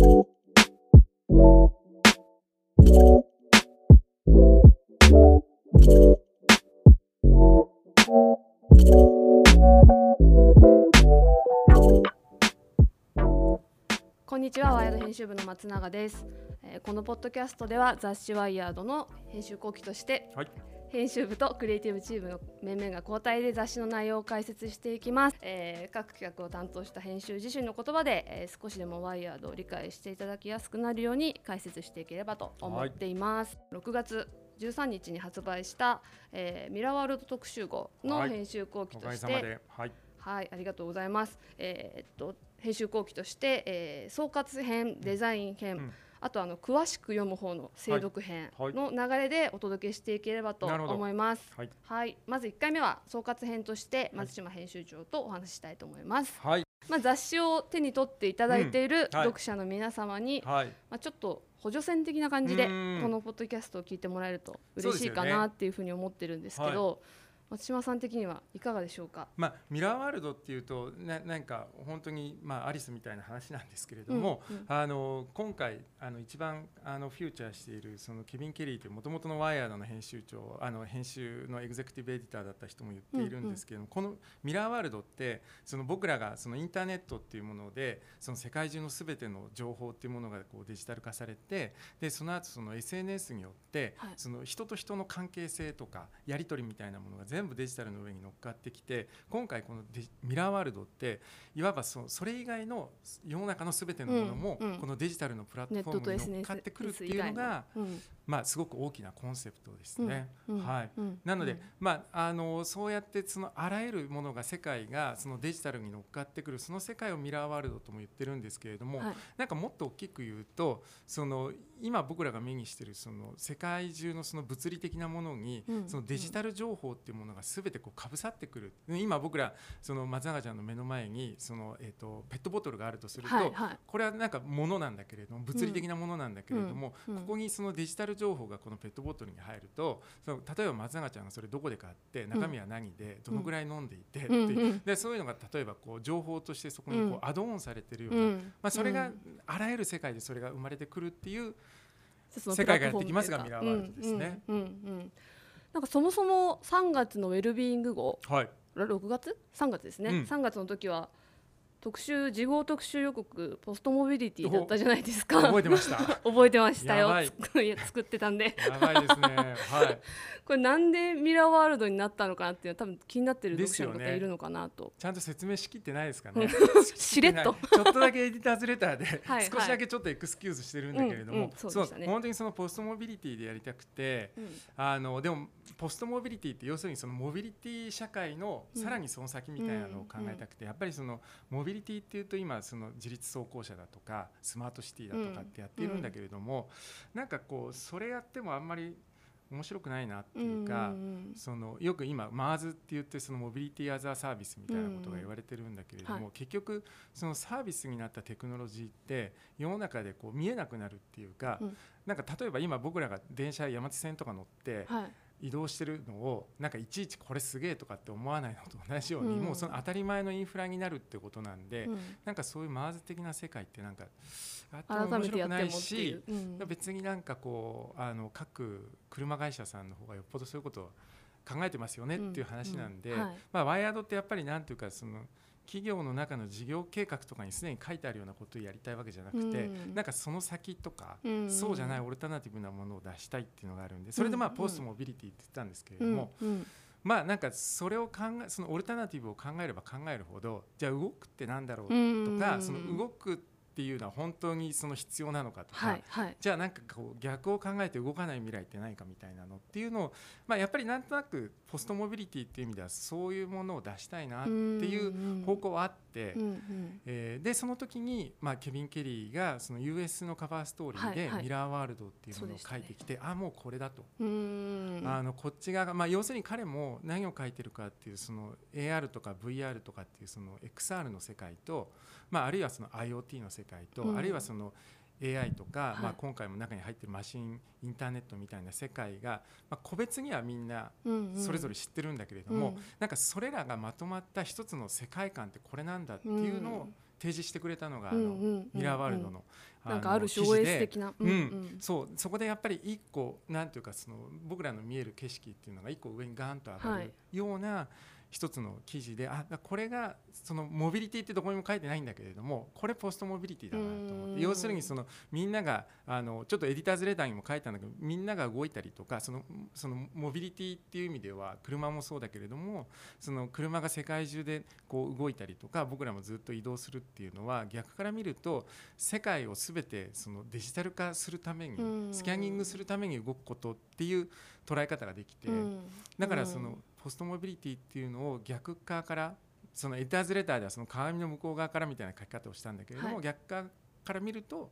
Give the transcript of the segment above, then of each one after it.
こんにちはワイヤード編集部の松永です、えーこのポッドキャストでは雑誌ワイヤードの編集後期として、はい。編集部とクリエイティブチームの面々が交代で雑誌の内容を解説していきます、えー各企画を担当した編集自身の言葉で、えー少しでもワイヤードを理解していただきやすくなるように解説していければと思っています、6月13日に発売した、えーミラーワールド特集号のはい。編集後期として、さまで、はい、はい、ありがとうございます。えーっと編集後期として、えー総括編、デザイン編、うんあとあの詳しく読む方の精読編はい。の流れでお届けしていければと思います。はい、はい、まず1回目は総括編として松島編集長とお話ししたいと思います。はい、まあ雑誌を手に取っていただいているはい。読者の皆様に、はい、まあちょっと補助線的な感じでこうん。のポッドキャストを聞いてもらえると嬉しいかなっていうふうに思ってるんですけど、松島さん的にはいかがでしょうか？まあ、ミラーワールドっていうと、な、なんか、本当に、まあ、アリスみたいな話なんですけれども。うんうんあの、今回、あの、一番、あの、フューチャーしている、そのケビンケリーという、もともとのワイヤードの編集長、あの、編集のエグゼクティブエディターだった人も言っているんですけれども。このミラーワールドって、その僕らが、そのインターネットっていうもので、その世界中のすべての情報っていうものが、こう、デジタル化されて。で、その後、その SNS によってはい、その人と人の関係性とか、やり取りみたいなものが全部デジタルの上に乗っかってきて今回このミラーワールドっていわばそそれ以外の世の中のすべてのものもこのデジタルのプラットフォームに乗っかってくるっていうのが、うん。まあ、すごく大きなコンセプトですね。はい。うん。なので、うんまあ、あのそうやってそのあらゆるものが世界がそのデジタルに乗っかってくるその世界をミラーワールドとも言ってるんですけれども、はい。なんかもっと大きく言うとその今僕らが目にしてるその世界中のその物理的なものに、うん。そのデジタル情報っていうものが全てこうかぶさってくる今僕らその松永ちゃんの目の前にその、えー、とペットボトルがあるとすると、これはなんかものなんだけれども物理的なものなんだけれども、ここにそのデジタル情報がこのペットボトルに入るとその例えば松永ちゃんがそれどこで買って中身は何でどのぐらい飲んでいてっていう、でそういうのが例えばこう情報としてそこにこうアドオンされてるような、うん。まあ、それがうん。あらゆる世界でそれが生まれてくるっていう世界がやってきますがミラーワールドですね。うんうんうんうん。なんかそもそも3月のウェルビーイング号はい。6月 ?3 月ですね、うん。3月の時は特集次号特集予告ポストモビリティだったじゃないですか。覚えてました？覚えてましたよ。作ってたんで。やばいですね。はい。これなんでミラーワールドになったのかなっていうのは多分気になってる読者の方いるのかなと、ちゃんと説明しきってないですかね。しれっと。ちょっとだけエディターズレターではい少しだけちょっとエクスキューズしてるんだけれども、そうでしたね。本当にそのポストモビリティでやりたくてうん。あのでもポストモビリティって要するにそのモビリティ社会のうんさらにその先みたいなのを考えたくて、やっぱりそのモビリティっていうと今その自立走行車だとかスマートシティだとかってやっているんだけれども、なんかこうそれやってもあんまり面白くないなっていうか。んんそのよく今 MARS って言ってそのモビリティアザーサービスみたいなことが言われてるんだけれども、うん。はい。結局そのサービスになったテクノロジーって世の中でこう見えなくなるっていうか、うん。なんか例えば今僕らが電車山手線とか乗ってはい移動してるのをなんかいちいちこれすげえとかって思わないのと同じように、うん。もうその当たり前のインフラになるってことなんで、うん。なんかそういう MARS 的な世界ってなんかあっても面白くないしう、うん。別になんかこうあの各車会社さんの方がよっぽどそういうことを考えてますよねっていう話なんで、うん。うん。はい。まあ、ワイヤードってやっぱりなんていうかその企業の中の事業計画とかにすでに書いてあるようなことをやりたいわけじゃなくて、うん。なんかその先とか、うん。そうじゃないオルタナティブなものを出したいっていうのがあるんでそれでまあうん。ポストモビリティって言ったんですけれうんども、うん。まあなんかそれを考えそのオルタナティブを考えれば考えるほどじゃあ動くってなんだろうとうん。か、その動くっていうのは本当にその必要なのかとか、はいはい。じゃあなんかこう逆を考えて動かない未来って何かみたいなのっていうのを、まあ、やっぱりなんとなくポストモビリティっていう意味ではそういうものを出したいなっていう方向はあって、うんうん。えーでその時に、まあ、ケビン・ケリーがその US のカバーストーリーではいはい。ミラーワールドっていうものを書いてきて、あもうこれだと、うん。あのこっち側が、まあ、要するに彼も何を書いてるかっていうその AR とか VR とかっていうその XR の世界と、まあ、あるいはその IoT の世界と、うん。あるいはその AI とか、はい。まあ、今回も中に入ってるマシンインターネットみたいな世界が、まあ、個別にはみんなうんうん。それぞれ知ってるんだけれども、うん。なんかそれらがまとまった一つの世界観ってこれなんだっていうのを提示してくれたのが、あのうんうんうんミラーワールドのなんかある種記事 OS で的な。うんそう。そこでやっぱり一個なんていうかその僕らの見える景色っていうのが一個上にガーンと上がはい。るような一つの記事で、あこれがそのモビリティってどこにも書いてないんだけれどもこれポストモビリティだなと思っうん。て要するにそのみんながあのちょっとエディターズレターにも書いたんだけどみんなが動いたりとかそのそのモビリティっていう意味では車もそうだけれどもその車が世界中でこう動いたりとか僕らもずっと移動するっていうのは逆から見ると世界を全てそのデジタル化するためうん。にスキャニングするために動くことっていう捉え方ができてうん。だからそのポストモビリティっていうのを逆側からそのエディターズレターではその鏡の向こう側からみたいな書き方をしたんだけれども、はい。逆側から見ると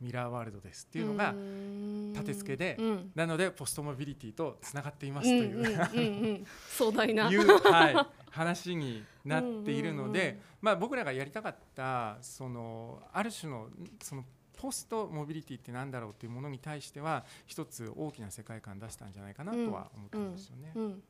ミラーワールドですっていうのが立て付けでうん。なのでポストモビリティとつながっていますうんという,、うんうんうん壮大な。いう、はい、話になっているので、うんうんうんまあ、僕らがやりたかったそのある種のそのポストモビリティってなんだろうっていうものに対しては一つ大きな世界観出したんじゃないかなとは思ったんですよね。うん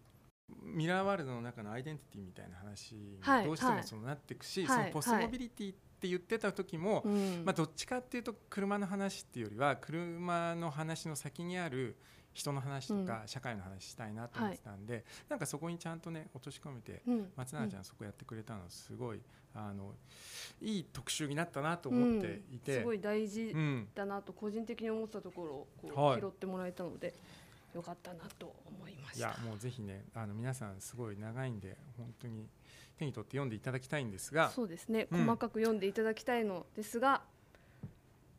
ミラーワールドの中のアイデンティティみたいな話にはいどうしてもはいそのなっていくし、はいそのポストモビリティって言ってた時も、うん。まあ、どっちかっていうと車の話っていうよりは車の話の先にある人の話とか社会の話したいなと思ってたんで、なんかそこにちゃんとね落とし込めてうん。松永ちゃんそこやってくれたのすごいあのいい特集になったなと思っていて、すごい大事うん。だなと個人的に思ったところをこうはい。拾ってもらえたのでよかったなと思いました。いやもうぜひねあの皆さんすごい長いんで本当に手に取って読んでいただきたいんですが。そうですね、うん。細かく読んでいただきたいのですが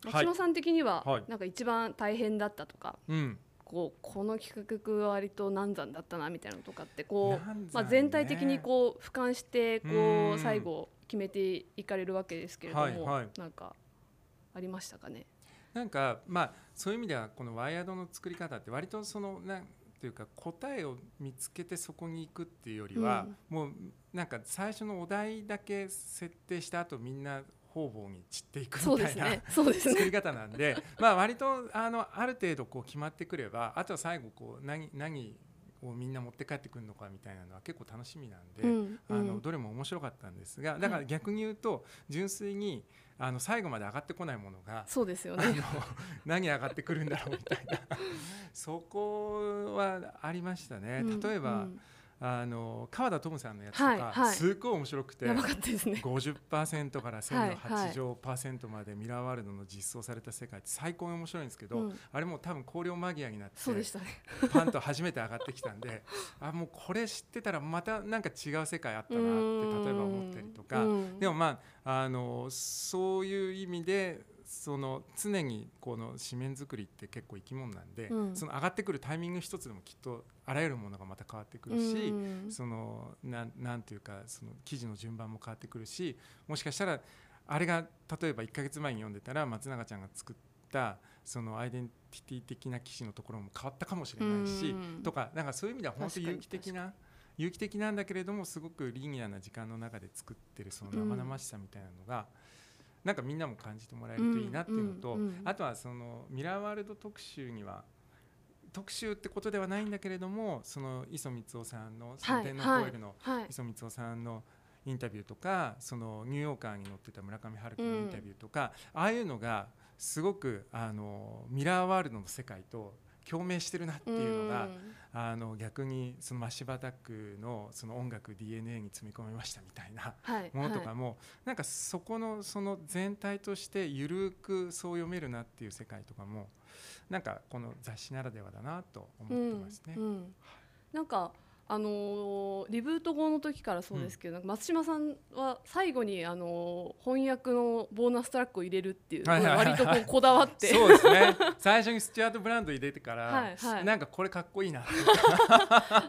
はい。松野さん的には、はい。なんか一番大変だったとかうん。こうこの企画は割と難産だったなみたいなのとかってこう、ね。まあ、全体的にこう俯瞰してこうん。う最後決めていかれるわけですけれども、はいはい。なんかありましたかね？なんかまあそういう意味ではこのワイヤードの作り方って割とそのなんていうか答えを見つけてそこに行くっていうよりは、もうなんか最初のお題だけ設定した後みんな方々に散っていくみたいな、ね。ね。作り方なんで、まあ割とあのある程度こう決まってくれば、あとは最後こう何何をみんな持って帰ってくるのかみたいなのは結構楽しみなんで、うんあのうんどれも面白かったんですが、だから逆に言うと純粋にあの最後まで上がってこないものが。そうですよあね。の 何上がってくるんだろうみたいなそこはありましたね。うん例えば、うんあの川田トムさんのやつとか、はいはい。すっごい面白くてやばかったですね。50%から1000のはいはい。8乗パーセントまでミラーワールドの実装された世界って最高に面白いんですけど、うん。あれもう多分考慮間際になってそうでしたね。パンと初めて上がってきたんで あもうこれ知ってたらまたなんか違う世界あったなって例えば思ったりとか、うん。でもまああのそういう意味でその常にこの紙面作りって結構生き物なんで、うん。その上がってくるタイミング一つでもきっとあらゆるものがまた変わってくるし、うんそのなんなんていうかその記事の順番も変わってくるしもしかしたらあれが例えば1ヶ月前に読んでたら松永ちゃんが作ったそのアイデンティティ的な記事のところも変わったかもしれないし、うんとかなんかそういう意味では本当に有機的な有機的なんだけれどもすごくリニアな時間の中で作ってるその生々しさみたいなのが、なんかみんなも感じてもらえるといいなっていうのと、あとはそのミラーワールド特集には特集ってことではないんだけれどもその磯光雄さんの「その天皇コイル」のはい。磯光雄さんのインタビューとかそのニューヨーカーに載ってた村上春樹のインタビューとか、ああいうのがすごくあのミラーワールドの世界と共鳴してるなっていうのが、あの逆にそのマッシブアタックのその音楽 DNA に詰め込めましたみたいなはいものとかも、なんかそこのその全体としてゆるくそう読めるなっていう世界とかもなんかこの雑誌ならではだなと思ってますね。うんうん。なんかあのーリブート後の時からそうですけど、なんか松島さんは最後にあのー翻訳のボーナストラックを入れるっていう、はいはい割とこうこだわって。そうですね。最初にスチュアート・ブランド入れてから、はいはい。なんかこれかっこいいな。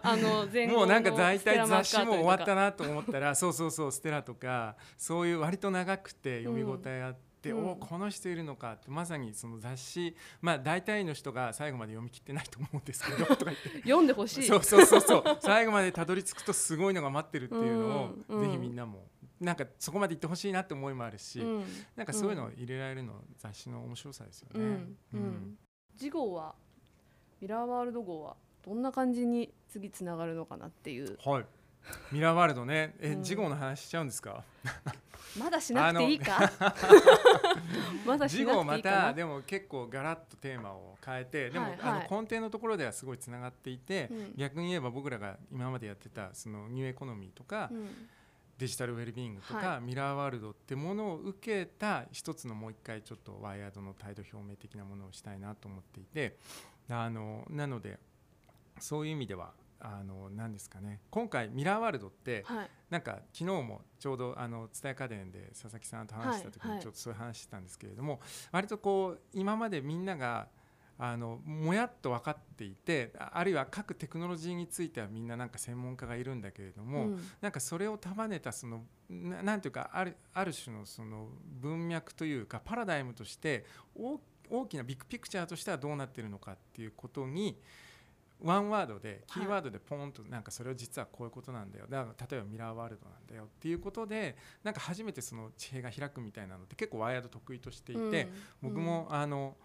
あの前もうなんか大体雑誌も終わったなと思ったらそうそうそうステラとかそういう割と長くて読み応えあって、うんおこの人いるのかってまさにその雑誌まあ大体の人が最後まで読み切ってないと思うんですけど とか言って。読んでほしい。そうそうそうそう。最後までたどり着くとすごいのが待ってるっていうのを、うんうん。ぜひみんなもなんかそこまで行ってほしいなって思いもあるし、うん。なんかそういうのを入れられるの雑誌の面白さですよね。うんうん。次号はミラーワールド号はどんな感じに次つながるのかなっていう。はいミラーワールドね。え、うん。次号の話しちゃうんですか？まだしなくていいか？まだし次な号またくていいかな？でも結構ガラッとテーマを変えてでも、はいはい。あの根底のところではすごいつながっていて、うん。逆に言えば僕らが今までやってたそのニューエコノミーとか、うん。デジタルウェルビーイングとか、はミラーワールドってものを受けた一つのもう一回ちょっとワイヤードの態度表明的なものをしたいなと思っていてあのなのでそういう意味ではあの何ですかね。今回ミラーワールドってはい。なんか昨日もちょうどあの蔦屋家電で佐々木さんと話した時はいはい。にちょっとそういう話してたんですけれども、割とこう今までみんながあのもやっと分かっていてああるいは各テクノロジーについてはみんななんか専門家がいるんだけれども、うん。なんかそれを束ねたそのななんていうかあるある種のその文脈というかパラダイムとして大大きなビッグピクチャーとしてはどうなっているのかっていうことにワンワードでキーワードでポンとなんかそれを実はこういうことなんだよ。だから例えばミラーワールドなんだよっていうことでなんか初めてその地平が開くみたいなのって結構ワイヤード得意としていて、うん。僕もあの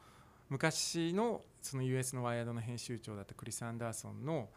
昔のその US のワイヤードの編集長だったクリス・アンダーソンの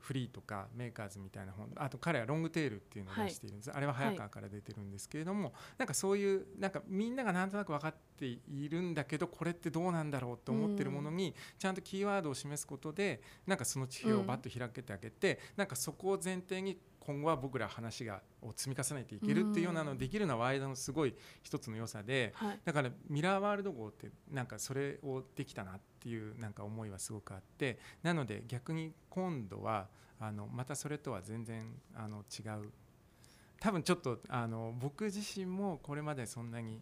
フリーとかメーカーズみたいな本あと彼はロングテールっていうのを出しているんです、あれは早川から出てるんですけれども、なんかそういうなんかみんながなんとなく分かっているんだけどこれってどうなんだろうと思ってるものにちゃんとキーワードを示すことでなんかその地平をバッと開けてあげて、なんかそこを前提に今後は僕ら話がを積み重ねていけるっていうようなのをできるのはワイドのすごい一つの良さで、はい。だからミラーワールド号ってなんかそれをできたなっていうなんか思いはすごくあってなので逆に今度はあのまたそれとは全然あの違う。多分ちょっとあの僕自身もこれまでそんなに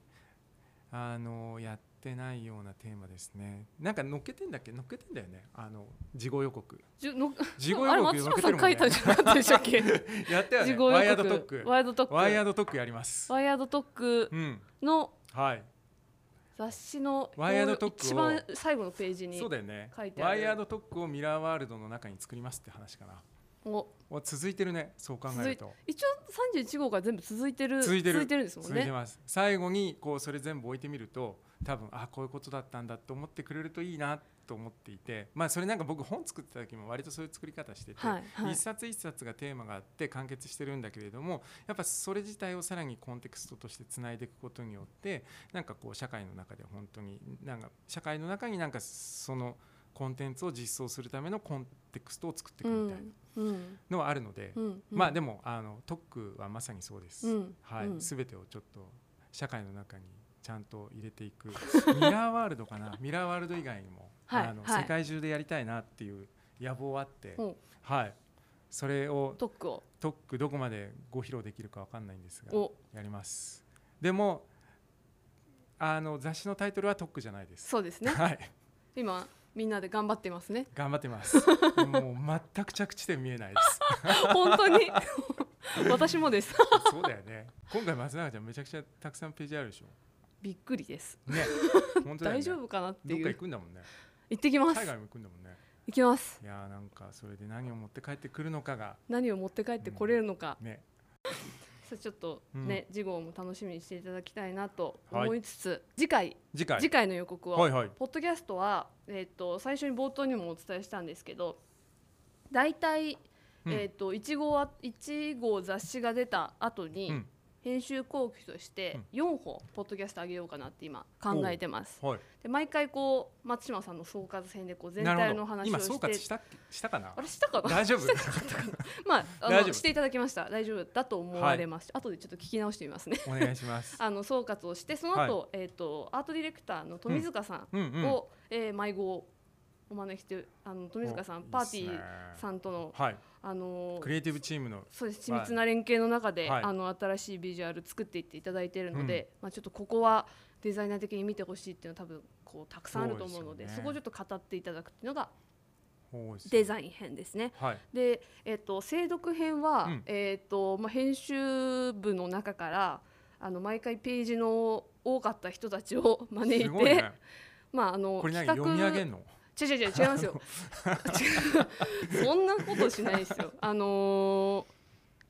あのやってないようなテーマですね。なんか乗っけてんだっけ？乗っけてんだよね。あの事後予告。事後予告乗っ松島さんけてるもんね。書いたんじゃなかったでしたっけ？やったよね。ワイヤード特区ワイヤード特区ワイヤード特区やります。ワイヤード特区うん。のはい。雑誌のワイヤード特区を一番最後のページにそうだよね。書いてある。ワイヤード特区をミラーワールドの中に作りますって話かなお。お続いてるねそう考えると。一応31号が全部続いてる続いてる。んですもんね。続いてます。最後にこうそれ全部置いてみると多分あこういうことだったんだと思ってくれるといいなと思っていてまあそれなんか僕本作ってた時も割とそういう作り方してて、はいはい。一冊一冊がテーマがあって完結してるんだけれどもやっぱそれ自体をさらにコンテクストとしてつないでいくことによってなんかこう社会の中で本当になんか社会の中になんかそのコンテンツを実装するためのコンテクストを作っていうくみたいなうん。のはあるので、うん。まあでもあの特区はまさにそうです。うん。はい、うん。すべてをちょっと社会の中にちゃんと入れていく ミラーワールドかな？ミラーワールド以外にも、はい。あのはい。世界中でやりたいなっていう野望あって、うん。はい、それを特区を。特区どこまでご披露できるかわかんないんですがお。やります。でもあの雑誌のタイトルは特区じゃないです。そうですね。はい、今みんなで頑張ってますね頑張ってます。もう全く着地点見えないです。本当に？私もですそうだよね。今回松永ちゃんめちゃくちゃたくさんページあるでしょ。びっくりですね、本当ね大丈夫かなってどっかいう行くんだもんね。行ってきます海外も行くんだもんね。行きますいやーなんかそれで何を持って帰ってくるのかが何を持って帰ってこれるのか、ね。さあちょっとね、次号も楽しみにしていただきたいなとはい思いつつ、次回。次回。次回の予告を、はいはい。ポッドキャストは、えー、と最初に冒頭にもお伝えしたんですけど大体、うん。えー、と1号は1号雑誌が出た後に、うん編集後期として4本ポッドキャスト上げようかなって今考えてます。はい。で毎回こう松島さんの総括編でこう全体の話今をして。総括したしたかな？あ。れしたかな？大丈夫？まあ あのしていただきました。大丈夫だと思われます、後でちょっと聞き直してみますね。お願いします。あの総括をしてその後、えっ、とアートディレクターの富塚さうん。うん。ん。を、えー迷子お招きしてあの富塚さんおパーティーさんとのはい。あのクリエイティブチームのそうです緻密な連携の中で、はいあの新しいビジュアル作っていっていただいているので、まあちょっとここはデザイナー的に見てほしいっていうのは多分こうたくさんあると思うのでねそこをちょっと語っていただくっていうのがデザイン編ですね。はい。で、えっと精読編は、うんえっとまあ、編集部の中からあの毎回ページの多かった人たちを 招いて、ね。まああのこれ何読み上げんの？違う違う違う違いますよ。そんなことしないですよ。あのー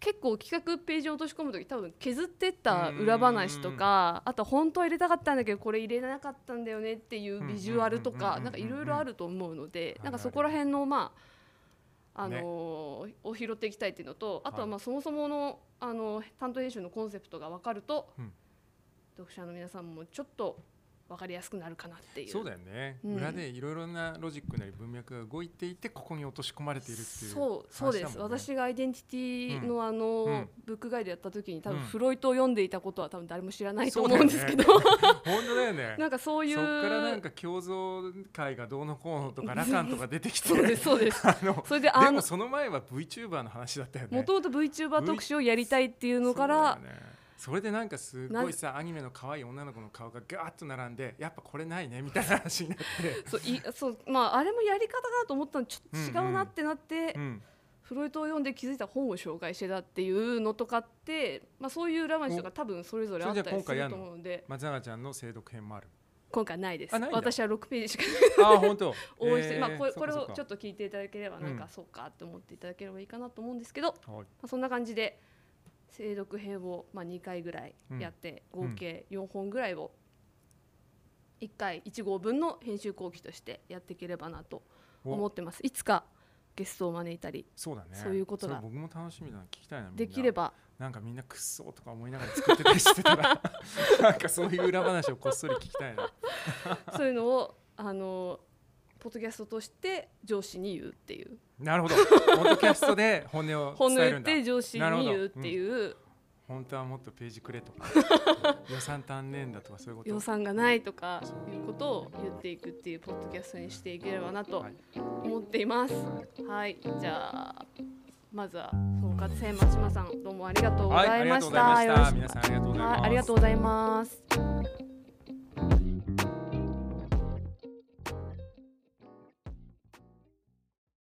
結構企画ページを落とし込む時多分削ってった裏話とかあと本当は入れたかったんだけどこれ入れなかったんだよねっていうビジュアルとかなんかいろいろあると思うのでなんかそこら辺のまあのーを拾っていきたいっていうのとあとはまあそもそものあの担当編集のコンセプトが分かると、うん。読者の皆さんもちょっと分かりやすくなるかなっていう。そうだよね、うん。裏でいろいろなロジックなり文脈が動いていてここに落とし込まれているっていうそうそうです、私がアイデンティティのあの、うん。ブックガイドやった時に多分うん。フロイトを読んでいたことは多分誰も知らないと思うんですけど、本当だよね。なんかそういうそっからなんか共造会がどうのこうのとかラカンとか出てきて。そうですそうです。あのそれであのその前は VTuber の話だったよね。もともと VTuber 特集をやりたいっていうのからそうだよねそれでなんかすごいさアニメの可愛い女の子の顔がガーッと並んでやっぱこれないねみたいな話になって、そういそうまああれもやり方だと思ったのちょっと違うなってなって、うん、フロイトを読んで気づいた本を紹介してたっていうのとかって、まあ、そういう裏話とか多分それぞれあったりすると思うので。松永ちゃんの精読編もある。今回ないです。私は6ページしかああ本当。応援して、えーまあ、これこれをちょっと聞いていただければなんか、うん。そうかって思っていただければいいかなと思うんですけど、まはい。あ、そんな感じで精読編を、まあ、2回ぐらいやって、うん。合計4本ぐらいを1回1号分の編集後期としてやっていければなとお。思ってます。いつかゲストを招いたりそうだね。そういうことが僕も楽しみだな。聞きたいなできれば。なんかみんなくっそーとか思いながら作ってたりしてたら なんかそういう裏話をこっそり聞きたいな。そういうのをあのポッドキャストとして上司に言うっていう。なるほど。ポッドキャストで本音を本音言っ伝えるんだ。て上司に言うっていう。本当はもっとページくれとか。予算足んねえんだとかそういうこと。予算がないとかいうことを言っていくっていうポッドキャストにしていければなとはい。思っています。はい、じゃあまずは総括編松島さんどうもありがとうごはいざいましありがとうござい。した。皆さんありがとうございます。はいありがとうございます。